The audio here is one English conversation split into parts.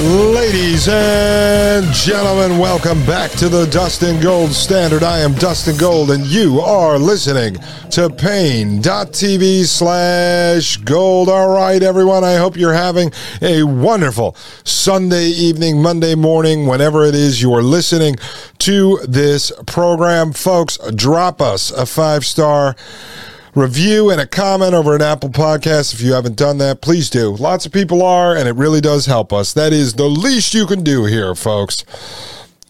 Ladies and gentlemen, welcome back to the Dustin Gold Standard. I am Dustin Gold, and you are listening to Paine.tv slash gold. All right, everyone, I hope you're having a wonderful Sunday evening, Monday morning, whenever it is you are listening to this program. Folks, drop us a five star review and a comment over an Apple podcast. If you haven't done that, please do. Lots of people are, and it really does help us. That is the least you can do here, folks.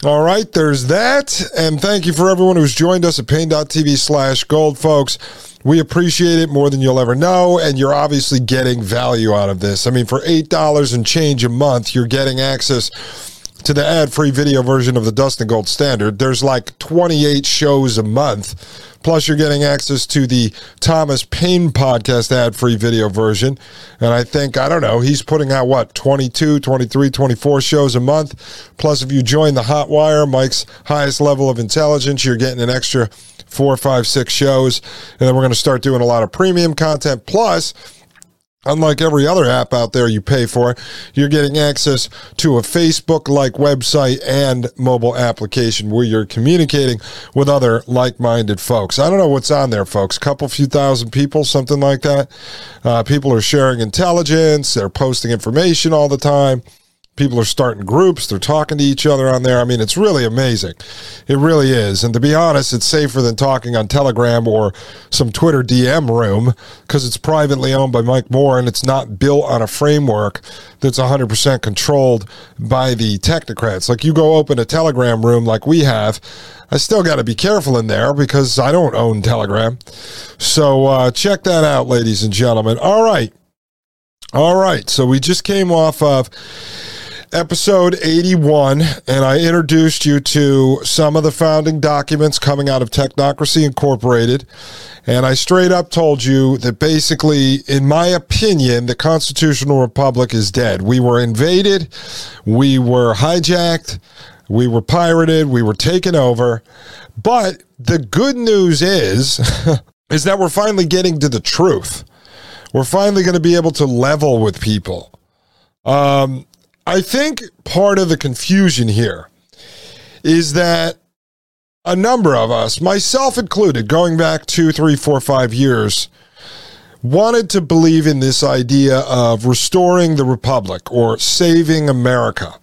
All right, there's that. And thank you for everyone who's joined us at paine.tv slash gold, folks. We appreciate it more than you'll ever know, and you're obviously getting value out of this. I mean, for $8 and change a month, you're getting access to the ad free video version of the Dustin Gold Standard. There's like 28 shows a month Plus, you're getting access to the Thomas Paine podcast ad free video version. And I think, I don't know, he's putting out what, 22, 23, 24 shows a month. Plus, if you join the Hot Wire, Mike's highest level of intelligence, you're getting an extra four, five, six shows. And then we're going to start doing a lot of premium content. Plus, Unlike every other app out there you pay for, you're getting access to a Facebook like website and mobile application where you're communicating with other like minded folks. I don't know what's on there, folks. A Couple few thousand people, something like that. Uh, people are sharing intelligence, they're posting information all the time. People are starting groups. They're talking to each other on there. I mean, it's really amazing. It really is. And to be honest, it's safer than talking on Telegram or some Twitter DM room because it's privately owned by Mike Moore and it's not built on a framework that's 100% controlled by the technocrats. Like you go open a Telegram room like we have. I still got to be careful in there because I don't own Telegram. So uh, check that out, ladies and gentlemen. All right. All right. So we just came off of episode 81, and I introduced you to some of the founding documents coming out of Technocracy Incorporated. And I straight up told you that basically, in my opinion, the constitutional republic is dead. We were invaded, we were hijacked, we were pirated, we were taken over. But the good news is, is that we're finally getting to the truth. We're finally going to be able to level with people. Um, I think part of the confusion here is that a number of us, myself included, going back two, three, four, five years, wanted to believe in this idea of restoring the republic or saving America.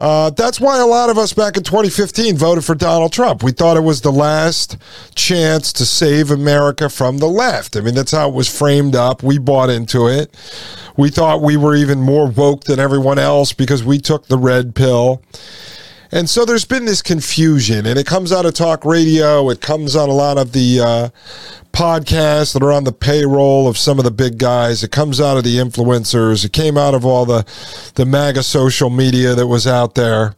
Uh, that's why a lot of us back in 2015 voted for Donald Trump. We thought it was the last chance to save America from the left. I mean, that's how it was framed up. We bought into it. We thought we were even more woke than everyone else because we took the red pill. And so there's been this confusion, and it comes out of talk radio. It comes on a lot of the uh, podcasts that are on the payroll of some of the big guys. It comes out of the influencers. It came out of all the the MAGA social media that was out there.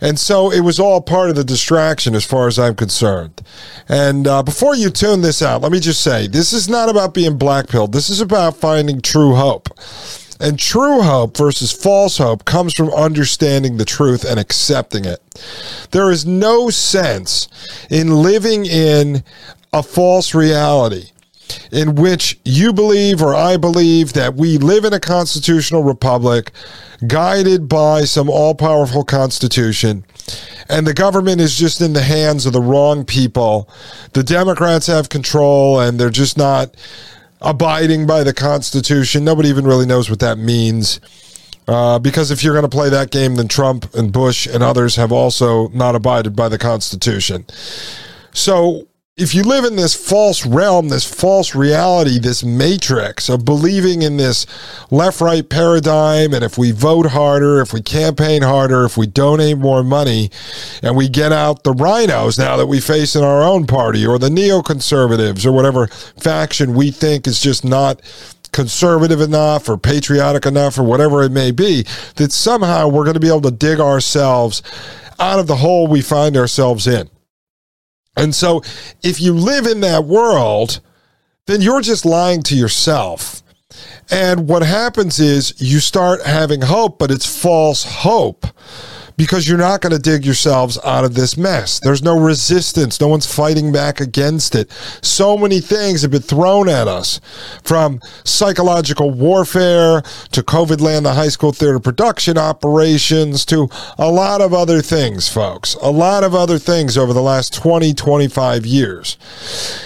And so it was all part of the distraction as far as I'm concerned. And uh, before you tune this out, let me just say this is not about being blackpilled. This is about finding true hope. And true hope versus false hope comes from understanding the truth and accepting it. There is no sense in living in a false reality in which you believe or I believe that we live in a constitutional republic guided by some all powerful constitution and the government is just in the hands of the wrong people. The Democrats have control and they're just not abiding by the Constitution. Nobody even really knows what that means. Uh, because if you're going to play that game, then Trump and Bush and others have also not abided by the Constitution. So if you live in this false realm, this false reality, this matrix of believing in this left right paradigm, and if we vote harder, if we campaign harder, if we donate more money, and we get out the RINOs now that we face in our own party, or the neoconservatives, or whatever faction we think is just not conservative enough or patriotic enough or whatever it may be, that somehow we're going to be able to dig ourselves out of the hole we find ourselves in. And so if you live in that world, then you're just lying to yourself. And what happens is you start having hope, but it's false hope because you're not going to dig yourselves out of this mess. There's no resistance. No one's fighting back against it. So many things have been thrown at us from psychological warfare to COVID land, the high school theater production operations to a lot of other things, folks. A lot of other things over the last 20, 25 years.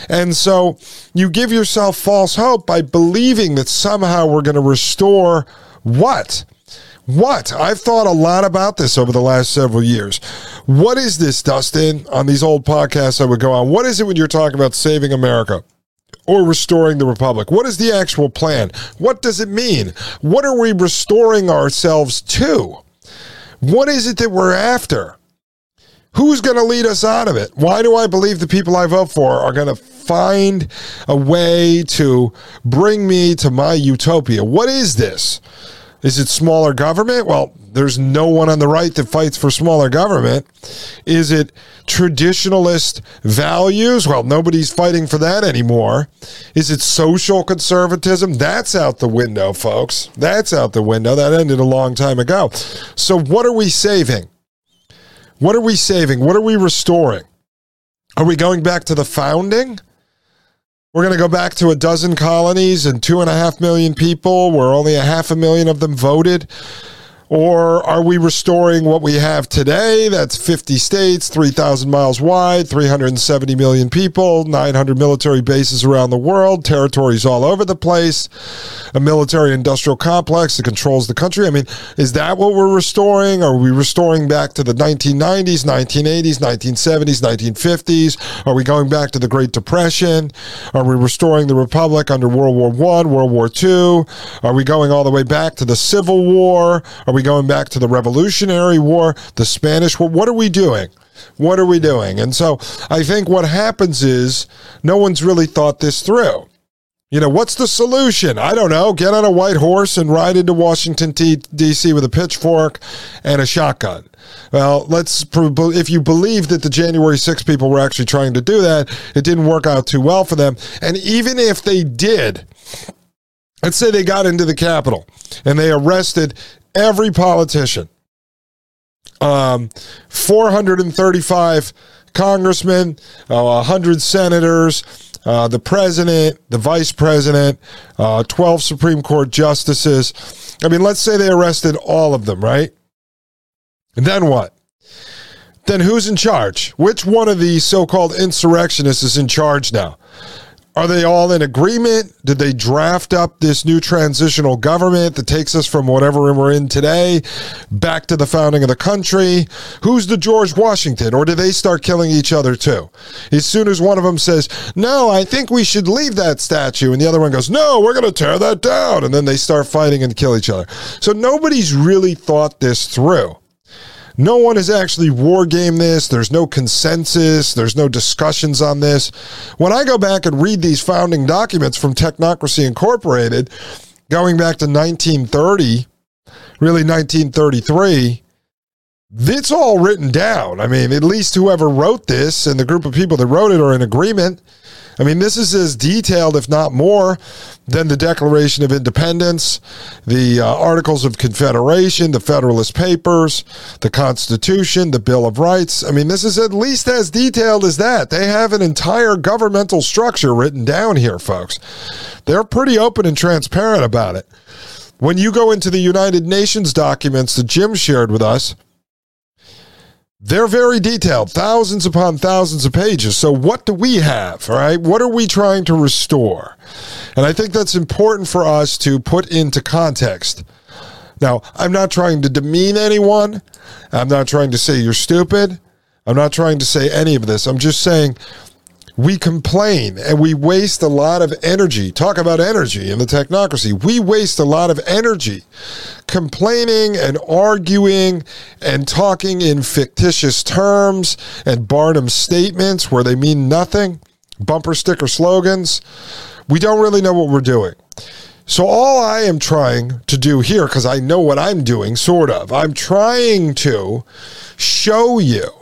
And so you give yourself false hope by believing that somehow we're going to restore what? What? I've thought a lot about this over the last several years. What is this, Dustin? On these old podcasts I would go on. What is it when you're talking about saving America? Or restoring the republic? What is the actual plan? What does it mean? What are we restoring ourselves to? What is it that we're after? Who's going to lead us out of it? Why do I believe the people I vote for are going to find a way to bring me to my utopia? What is this? Is it smaller government? Well, there's no one on the right that fights for smaller government. Is it traditionalist values? Well, nobody's fighting for that anymore. Is it social conservatism? That's out the window, folks. That's out the window. That ended a long time ago. So, what are we saving? What are we saving? What are we restoring? Are we going back to the founding? We're going to go back to a dozen colonies and two and a half million people, where only a half a million of them voted. Or are we restoring what we have today? That's 50 states, 3,000 miles wide, 370 million people, 900 military bases around the world, territories all over the place, a military industrial complex that controls the country. I mean, is that what we're restoring? Are we restoring back to the 1990s, 1980s, 1970s, 1950s? Are we going back to the Great Depression? Are we restoring the Republic under World War I, World War II? Are we going all the way back to the Civil War? Are we going back to the Revolutionary War, the Spanish War? What are we doing? What are we doing? And so I think what happens is no one's really thought this through. You know, what's the solution? I don't know. Get on a white horse and ride into Washington, D.C. with a pitchfork and a shotgun. Well, let's, if you believe that the January 6 people were actually trying to do that, it didn't work out too well for them. And even if they did, let's say they got into the Capitol and they arrested every politician. Um, 435 congressmen, uh, 100 senators, uh, the president, the vice president, uh, 12 Supreme Court justices. I mean, let's say they arrested all of them, right? And then what? Then who's in charge? Which one of these so called insurrectionists is in charge now? Are they all in agreement? Did they draft up this new transitional government that takes us from whatever we're in today back to the founding of the country? Who's the George Washington? Or do they start killing each other too? As soon as one of them says, No, I think we should leave that statue, and the other one goes, No, we're going to tear that down. And then they start fighting and kill each other. So nobody's really thought this through. No one has actually war game this. There's no consensus. There's no discussions on this. When I go back and read these founding documents from Technocracy Incorporated, going back to 1930, really 1933, it's all written down. I mean, at least whoever wrote this and the group of people that wrote it are in agreement. I mean, this is as detailed, if not more, than the Declaration of Independence, the uh, Articles of Confederation, the Federalist Papers, the Constitution, the Bill of Rights. I mean, this is at least as detailed as that. They have an entire governmental structure written down here, folks. They're pretty open and transparent about it. When you go into the United Nations documents that Jim shared with us, they're very detailed, thousands upon thousands of pages. So, what do we have? Right. What are we trying to restore? And I think that's important for us to put into context. Now, I'm not trying to demean anyone. I'm not trying to say you're stupid. I'm not trying to say any of this. I'm just saying we complain and we waste a lot of energy. Talk about energy in the technocracy. We waste a lot of energy complaining and arguing and talking in fictitious terms and Barnum statements where they mean nothing, bumper sticker slogans. We don't really know what we're doing. So, all I am trying to do here, because I know what I'm doing, sort of, I'm trying to show you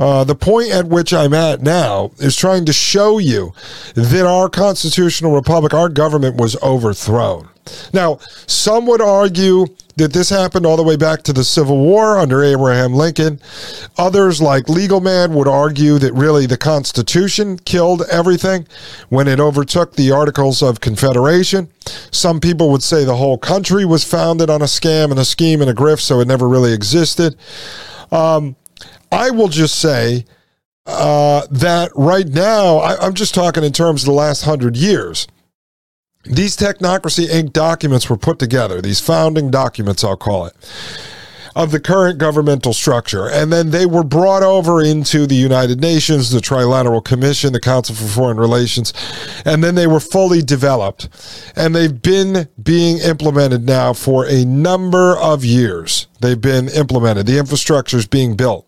uh, the point at which I'm at now is trying to show you that our constitutional republic, our government was overthrown. Now, some would argue that this happened all the way back to the Civil War under Abraham Lincoln. Others, like Legal Man, would argue that really the Constitution killed everything when it overtook the Articles of Confederation. Some people would say the whole country was founded on a scam and a scheme and a grift, so it never really existed. Um, I will just say uh, that right now, I, I'm just talking in terms of the last hundred years. These Technocracy Inc. documents were put together, these founding documents, I'll call it, of the current governmental structure. And then they were brought over into the United Nations, the Trilateral Commission, the Council for Foreign Relations, and then they were fully developed. And they've been being implemented now for a number of years. They've been implemented, the infrastructure is being built.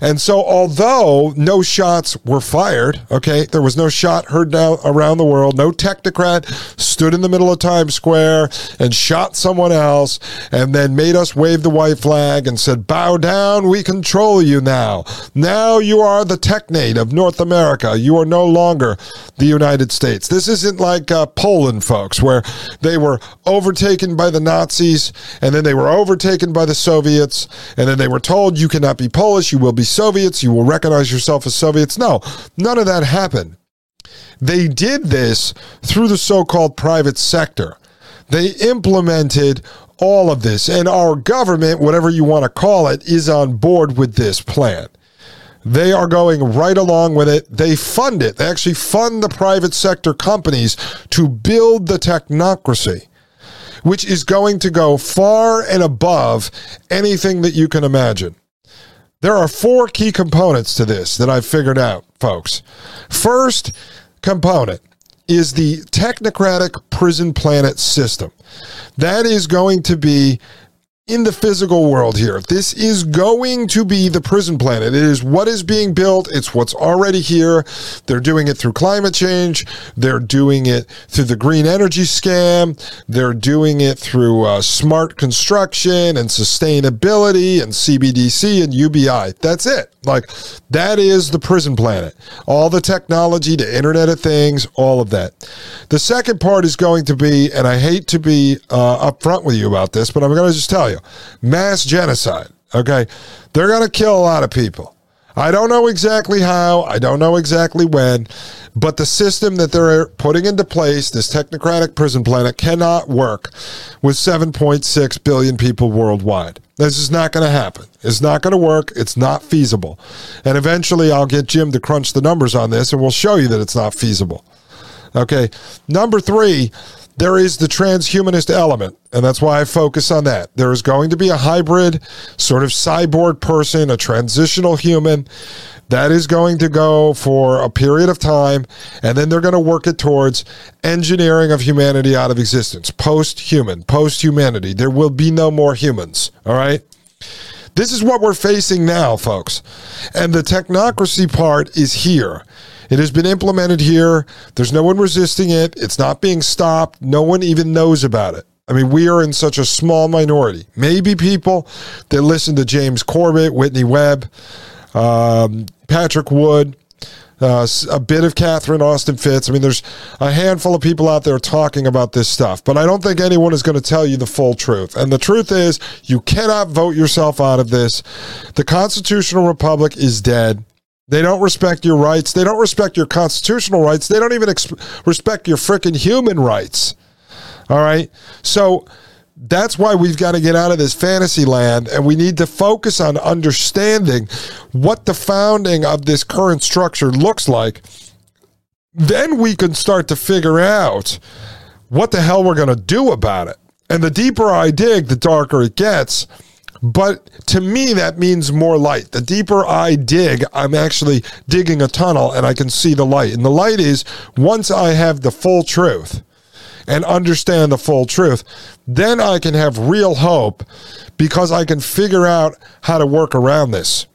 And so, although no shots were fired, okay, there was no shot heard now around the world, no technocrat stood in the middle of Times Square and shot someone else and then made us wave the white flag and said, Bow down, we control you now. Now you are the technate of North America. You are no longer the United States. This isn't like uh, Poland, folks, where they were overtaken by the Nazis and then they were overtaken by the Soviets and then they were told, You cannot be Polish, you will be Soviets, you will recognize yourself as Soviets. No, none of that happened. They did this through the so called private sector. They implemented all of this, and our government, whatever you want to call it, is on board with this plan. They are going right along with it. They fund it. They actually fund the private sector companies to build the technocracy, which is going to go far and above anything that you can imagine. There are four key components to this that I've figured out, folks. First component is the technocratic prison planet system. That is going to be in the physical world here. This is going to be the prison planet. It is what is being built. It's what's already here. They're doing it through climate change. They're doing it through the green energy scam. They're doing it through uh, smart construction and sustainability and CBDC and UBI. That's it. Like that is the prison planet. All the technology, the Internet of Things, all of that. The second part is going to be, and I hate to be uh, upfront with you about this, but I'm going to just tell you mass genocide. Okay. They're going to kill a lot of people. I don't know exactly how, I don't know exactly when, but the system that they're putting into place, this technocratic prison planet, cannot work with 7.6 billion people worldwide. This is not going to happen. It's not going to work. It's not feasible. And eventually I'll get Jim to crunch the numbers on this and we'll show you that it's not feasible. Okay. Number three, there is the transhumanist element, and that's why I focus on that. There is going to be a hybrid, sort of cyborg person, a transitional human that is going to go for a period of time, and then they're going to work it towards engineering of humanity out of existence, post human, post humanity. There will be no more humans, all right? This is what we're facing now, folks. And the technocracy part is here. It has been implemented here. There's no one resisting it. It's not being stopped. No one even knows about it. I mean, we are in such a small minority. Maybe people that listen to James Corbett, Whitney Webb, um, Patrick Wood, uh, a bit of Catherine Austin Fitts. I mean, there's a handful of people out there talking about this stuff, but I don't think anyone is going to tell you the full truth. And the truth is, you cannot vote yourself out of this. The constitutional republic is dead. They don't respect your rights. They don't respect your constitutional rights. They don't even respect your freaking human rights. All right. So that's why we've got to get out of this fantasy land and we need to focus on understanding what the founding of this current structure looks like. Then we can start to figure out what the hell we're going to do about it. And the deeper I dig, the darker it gets. But to me, that means more light. The deeper I dig, I'm actually digging a tunnel and I can see the light. And the light is once I have the full truth and understand the full truth, then I can have real hope because I can figure out how to work around this.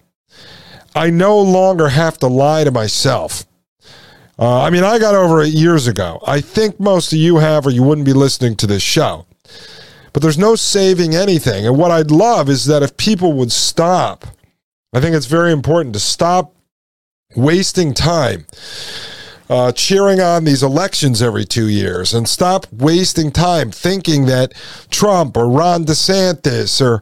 I no longer have to lie to myself. Uh, I mean, I got over it years ago. I think most of you have, or you wouldn't be listening to this show. But there's no saving anything. And what I'd love is that if people would stop, I think it's very important to stop wasting time uh, cheering on these elections every two years and stop wasting time thinking that Trump or Ron DeSantis or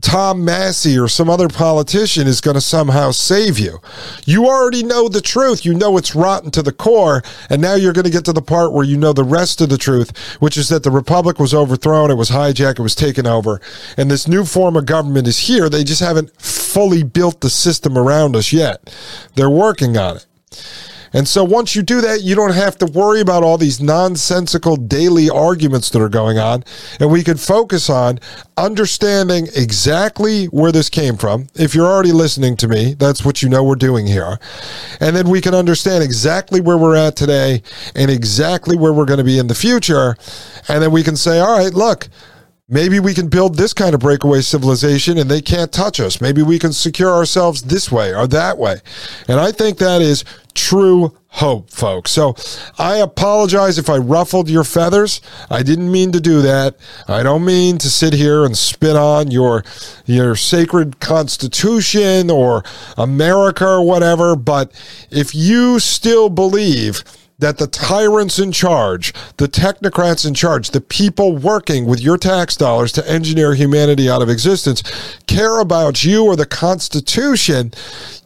Tom Massie or some other politician is going to somehow save you. You already know the truth. You know it's rotten to the core. And now you're going to get to the part where you know the rest of the truth, which is that the Republic was overthrown, it was hijacked, it was taken over. And this new form of government is here. They just haven't fully built the system around us yet. They're working on it. And so once you do that, you don't have to worry about all these nonsensical daily arguments that are going on. And we can focus on understanding exactly where this came from. If you're already listening to me, that's what you know we're doing here. And then we can understand exactly where we're at today and exactly where we're going to be in the future. And then we can say, all right, look, Maybe we can build this kind of breakaway civilization and they can't touch us. Maybe we can secure ourselves this way or that way. And I think that is true hope, folks. So I apologize if I ruffled your feathers. I didn't mean to do that. I don't mean to sit here and spit on your your sacred constitution or America or whatever, but if you still believe that the tyrants in charge, the technocrats in charge, the people working with your tax dollars to engineer humanity out of existence care about you or the Constitution,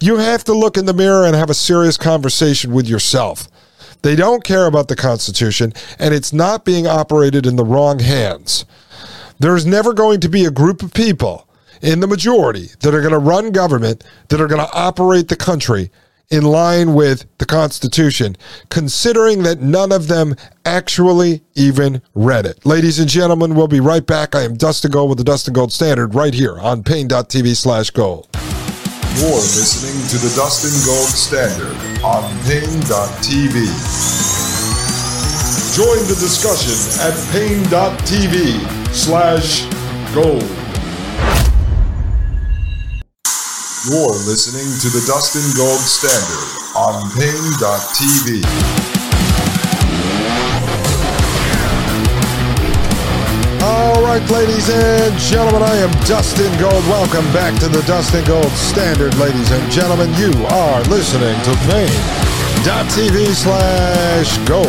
you have to look in the mirror and have a serious conversation with yourself. They don't care about the Constitution, and it's not being operated in the wrong hands. There's never going to be a group of people in the majority that are going to run government, that are going to operate the country in line with the Constitution, considering that none of them actually even read it. Ladies and gentlemen, we'll be right back. I am Dustin Gold with the Dustin Gold Standard right here on Paine.tv slash gold. You're listening to the Dustin Gold Standard on Paine.tv. Join the discussion at Paine.tv slash gold. You're listening to the Dustin Gold Standard on Paine.tv. All right, ladies and gentlemen, I am Dustin Gold. Welcome back to the Dustin Gold Standard, ladies and gentlemen. You are listening to Paine.tv slash gold.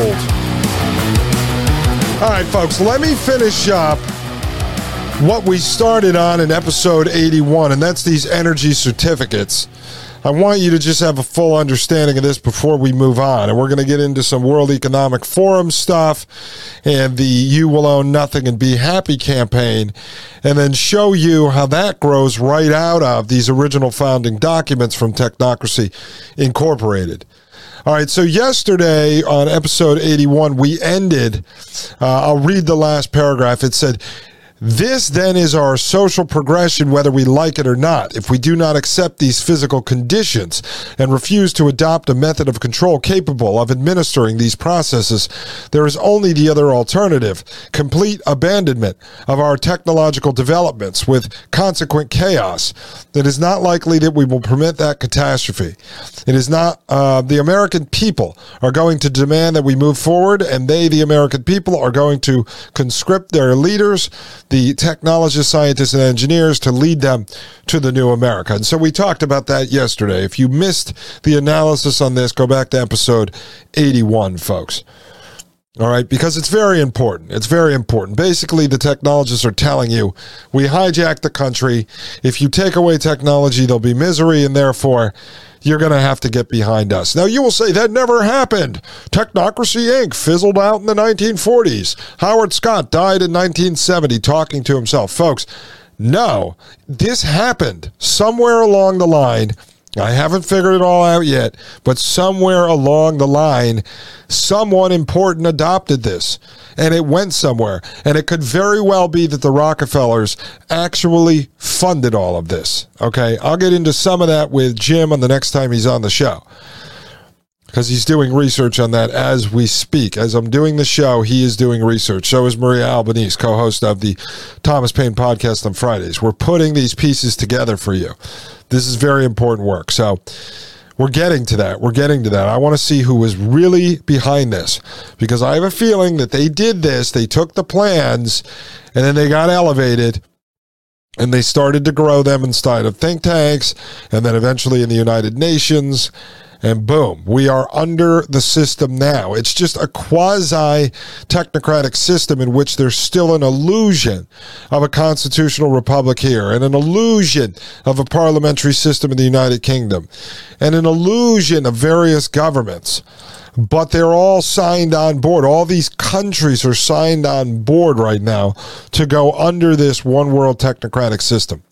All right, folks, let me finish up what we started on in episode 81, and that's these energy certificates. I want you to just have a full understanding of this before we move on. And we're going to get into some World Economic Forum stuff and the You Will Own Nothing and Be Happy campaign, and then show you how that grows right out of these original founding documents from Technocracy Incorporated. All right, so yesterday on episode 81, we ended, uh, I'll read the last paragraph. It said, This then is our social progression, whether we like it or not. If we do not accept these physical conditions and refuse to adopt a method of control capable of administering these processes, there is only the other alternative complete abandonment of our technological developments with consequent chaos. It is not likely that we will permit that catastrophe. It is not, uh, the American people are going to demand that we move forward, and they, the American people, are going to conscript their leaders the technologists, scientists, and engineers to lead them to the new America. And so we talked about that yesterday. If you missed the analysis on this, go back to episode 81, folks. All right, because it's very important. It's very important. Basically, the technologists are telling you we hijacked the country. If you take away technology, there'll be misery, and therefore, you're going to have to get behind us. Now, you will say that never happened. Technocracy Inc. fizzled out in the 1940s. Howard Scott died in 1970 talking to himself. Folks, no, this happened somewhere along the line I haven't figured it all out yet, but somewhere along the line, someone important adopted this and it went somewhere. And it could very well be that the Rockefellers actually funded all of this. Okay. I'll get into some of that with Jim on the next time he's on the show because he's doing research on that as we speak. As I'm doing the show, he is doing research. So is Maria Albanese, co host of the Thomas Paine podcast on Fridays. We're putting these pieces together for you. This is very important work. So we're getting to that. We're getting to that. I want to see who was really behind this because I have a feeling that they did this. They took the plans and then they got elevated and they started to grow them inside of think tanks and then eventually in the United Nations and boom, we are under the system now. It's just a quasi technocratic system in which there's still an illusion of a constitutional republic here, and an illusion of a parliamentary system in the United Kingdom, and an illusion of various governments but they're all signed on board. All these countries are signed on board right now to go under this one world technocratic system.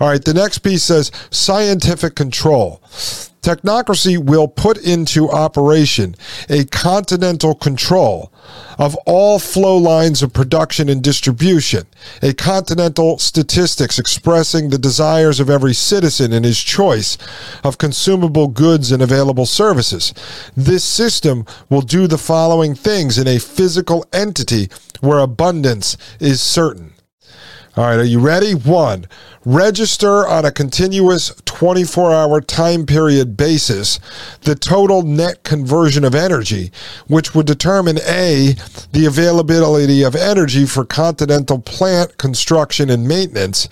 All right, the next piece says scientific control. Technocracy will put into operation a continental control of all flow lines of production and distribution, a continental statistics expressing the desires of every citizen in his choice of consumable goods and available services. This system will do the following things in a physical entity where abundance is certain. All right, are you ready? One, register on a continuous 24 hour time period basis the total net conversion of energy, which would determine A, the availability of energy for continental plant construction and maintenance,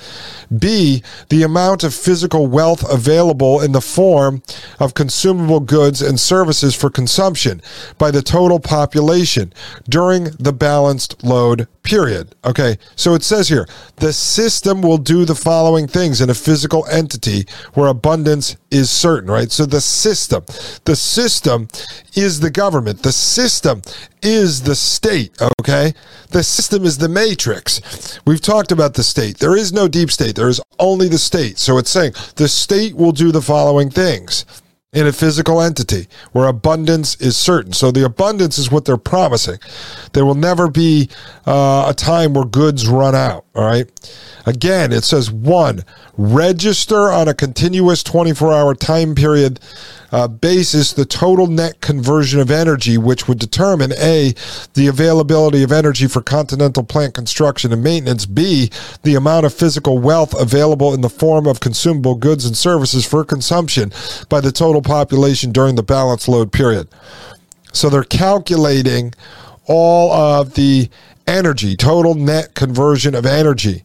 B, the amount of physical wealth available in the form of consumable goods and services for consumption by the total population during the balanced load period. Okay, so it says here the system will do the following things in a physical entity where abundance is certain, right? So the system, the system is the government, the system is the state, okay? The system is the matrix. We've talked about the state. There is no deep state, there is only the state. So it's saying the state will do the following things in a physical entity where abundance is certain. So the abundance is what they're promising. There will never be uh, a time where goods run out. All right. Again, it says one, register on a continuous 24 hour time period uh, basis the total net conversion of energy, which would determine A, the availability of energy for continental plant construction and maintenance, B, the amount of physical wealth available in the form of consumable goods and services for consumption by the total population during the balance load period. So they're calculating all of the energy, total net conversion of energy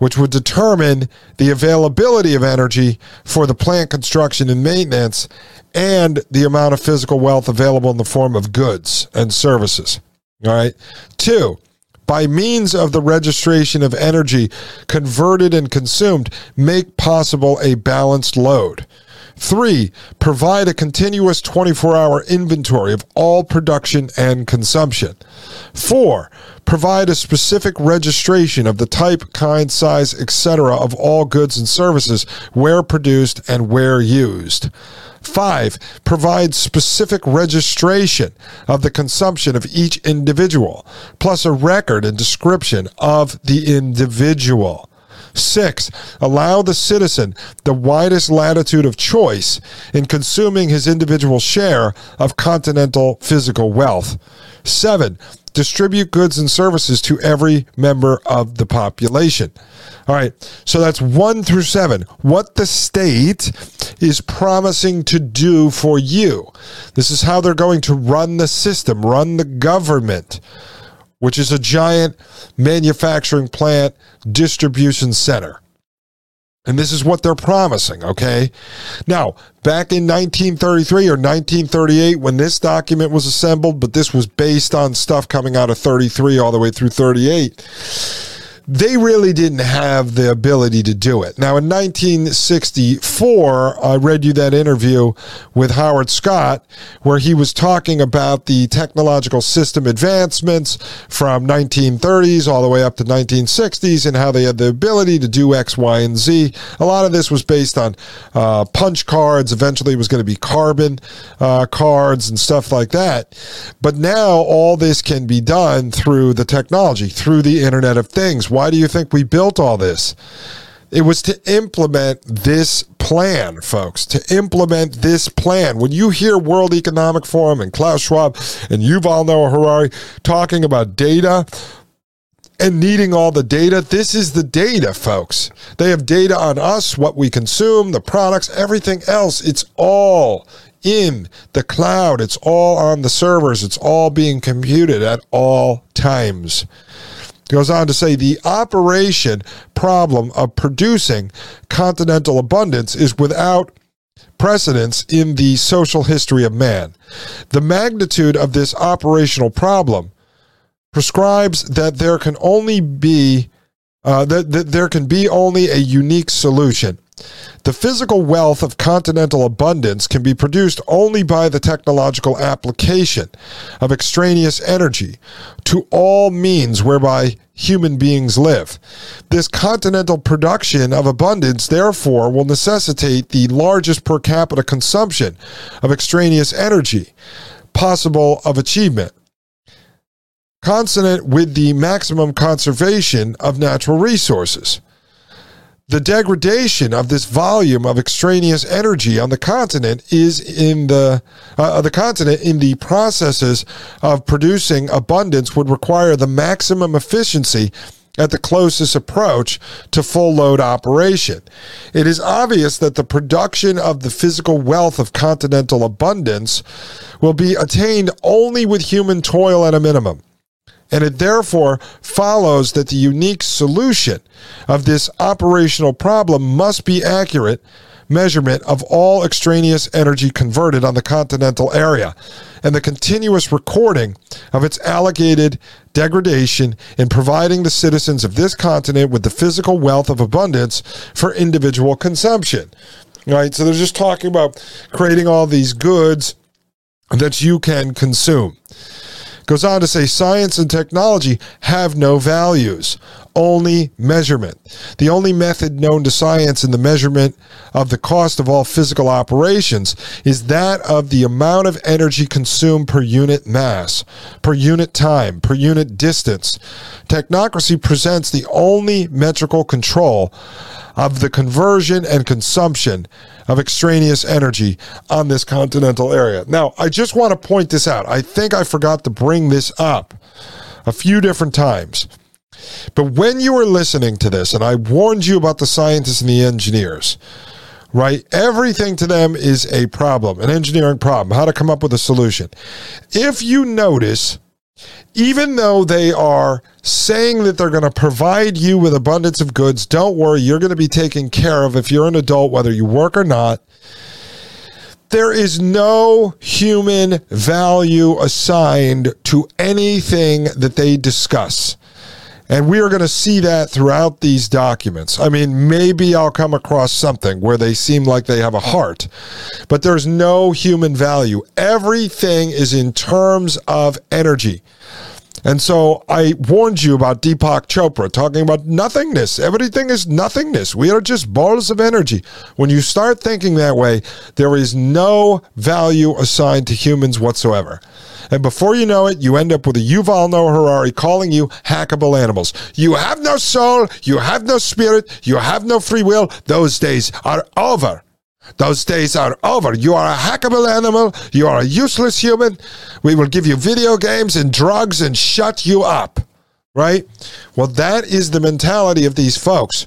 which would determine the availability of energy for the plant construction and maintenance and the amount of physical wealth available in the form of goods and services. All right. Two, by means of the registration of energy converted and consumed, make possible a balanced load. Three, provide a continuous 24 hour inventory of all production and consumption. Four, provide a specific registration of the type, kind, size, etc. of all goods and services where produced and where used. Five, provide specific registration of the consumption of each individual, plus a record and description of the individual. Six, allow the citizen the widest latitude of choice in consuming his individual share of continental physical wealth. Seven, distribute goods and services to every member of the population. All right, so that's one through seven. What the state is promising to do for you. This is how they're going to run the system, run the government which is a giant manufacturing plant distribution center. And this is what they're promising, okay? Now, back in 1933 or 1938, when this document was assembled, but this was based on stuff coming out of 33 all the way through 38 they really didn't have the ability to do it. Now, in 1964, I read you that interview with Howard Scott, where he was talking about the technological system advancements from 1930s all the way up to 1960s and how they had the ability to do X, Y, and Z. A lot of this was based on uh, punch cards. Eventually, it was going to be carbon uh, cards and stuff like that. But now, all this can be done through the technology, through the Internet of Things why do you think we built all this? It was to implement this plan, folks, to implement this plan. When you hear World Economic Forum and Klaus Schwab and Yuval Noah Harari talking about data, and needing all the data. This is the data, folks. They have data on us, what we consume, the products, everything else. It's all in the cloud. It's all on the servers. It's all being computed at all times goes on to say the operation problem of producing continental abundance is without precedence in the social history of man. The magnitude of this operational problem prescribes that there can only be uh, that, that there can be only a unique solution. The physical wealth of continental abundance can be produced only by the technological application of extraneous energy to all means whereby human beings live. This continental production of abundance, therefore, will necessitate the largest per capita consumption of extraneous energy possible of achievement consonant with the maximum conservation of natural resources the degradation of this volume of extraneous energy on the continent is in the uh, the continent in the processes of producing abundance would require the maximum efficiency at the closest approach to full load operation. It is obvious that the production of the physical wealth of continental abundance will be attained only with human toil at a minimum and it therefore follows that the unique solution of this operational problem must be accurate measurement of all extraneous energy converted on the continental area and the continuous recording of its allocated degradation in providing the citizens of this continent with the physical wealth of abundance for individual consumption. Right? So they're just talking about creating all these goods that you can consume. Goes on to say science and technology have no values, only measurement. The only method known to science in the measurement of the cost of all physical operations is that of the amount of energy consumed per unit mass, per unit time, per unit distance. Technocracy presents the only metrical control of the conversion and consumption of extraneous energy on this continental area. Now, I just want to point this out. I think I forgot to bring this up a few different times. But when you were listening to this, and I warned you about the scientists and the engineers, right? Everything to them is a problem, an engineering problem, how to come up with a solution. If you notice, even though they are saying that they're going to provide you with abundance of goods, don't worry, you're going to be taken care of if you're an adult, whether you work or not. There is no human value assigned to anything that they discuss. And we are going to see that throughout these documents. I mean, maybe I'll come across something where they seem like they have a heart, but there's no human value. Everything is in terms of energy. And so I warned you about Deepak Chopra talking about nothingness. Everything is nothingness. We are just balls of energy. When you start thinking that way, there is no value assigned to humans whatsoever. And before you know it, you end up with a Yuval Noah Harari calling you hackable animals. You have no soul, you have no spirit, you have no free will. Those days are over. Those days are over. You are a hackable animal. You are a useless human. We will give you video games and drugs and shut you up. Right? Well, that is the mentality of these folks.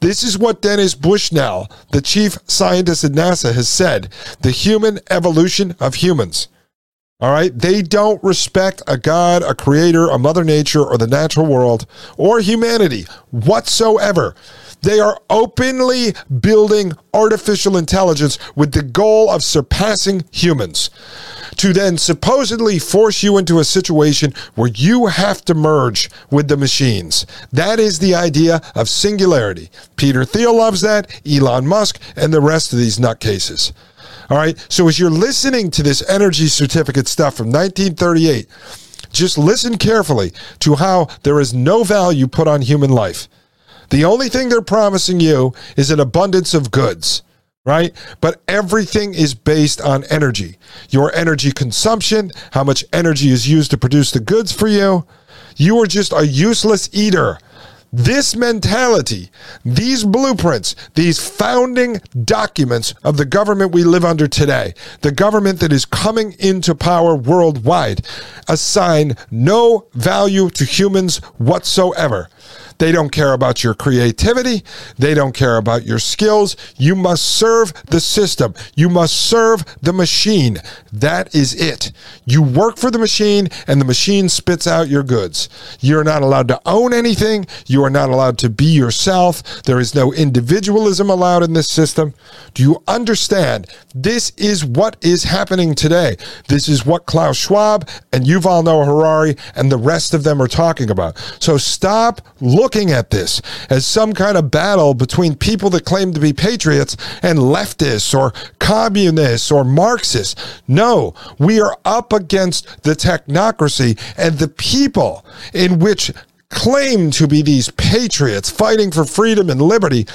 This is what Dennis Bushnell, the chief scientist at NASA, has said the human evolution of humans. All right. They don't respect a God, a creator, a mother nature, or the natural world, or humanity whatsoever. They are openly building artificial intelligence with the goal of surpassing humans to then supposedly force you into a situation where you have to merge with the machines. That is the idea of singularity. Peter Thiel loves that, Elon Musk, and the rest of these nutcases. All right. So as you're listening to this energy certificate stuff from 1938, just listen carefully to how there is no value put on human life. The only thing they're promising you is an abundance of goods, right? But everything is based on energy. Your energy consumption, how much energy is used to produce the goods for you. You are just a useless eater. This mentality, these blueprints, these founding documents of the government we live under today, the government that is coming into power worldwide, assign no value to humans whatsoever. They don't care about your creativity. They don't care about your skills. You must serve the system. You must serve the machine. That is it. You work for the machine and the machine spits out your goods. You're not allowed to own anything. You are not allowed to be yourself. There is no individualism allowed in this system. Do you understand? This is what is happening today. This is what Klaus Schwab and Yuval Noah Harari and the rest of them are talking about. So stop looking looking at this as some kind of battle between people that claim to be patriots and leftists or communists or Marxists. No, we are up against the technocracy and the people in which claim to be these patriots fighting for freedom and liberty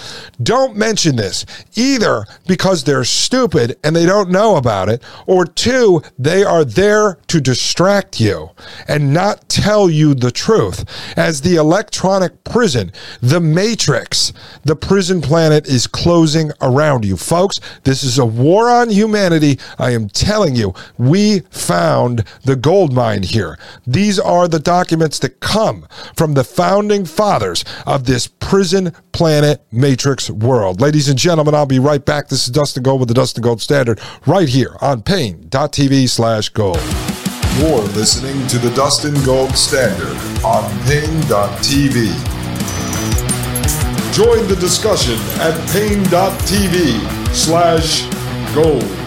don't mention this either because they're stupid and they don't know about it, or two, they are there to distract you and not tell you the truth. As the electronic prison, the matrix, the prison planet is closing around you. Folks, this is a war on humanity. I am telling you, we found the gold mine here. These are the documents that come from the founding fathers of this prison planet matrix world. Ladies and gentlemen, I'll be right back. This is Dustin Gold with the Dustin Gold Standard right here on Paine.tv slash gold. You're listening to the Dustin Gold Standard on Paine.tv. Join the discussion at Paine.tv slash gold.